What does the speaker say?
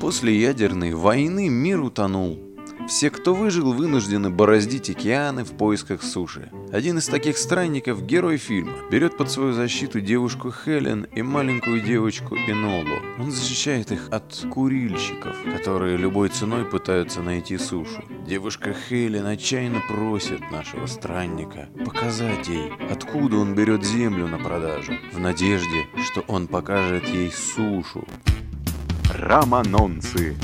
После ядерной войны мир утонул. Все, кто выжил, вынуждены бороздить океаны в поисках суши. Один из таких странников, герой фильма, берет под свою защиту девушку Хелен и маленькую девочку Энолу. Он защищает их от курильщиков, которые любой ценой пытаются найти сушу. Девушка Хелен отчаянно просит нашего странника показать ей, откуда он берет землю на продажу, в надежде, что он покажет ей сушу. Романонцы.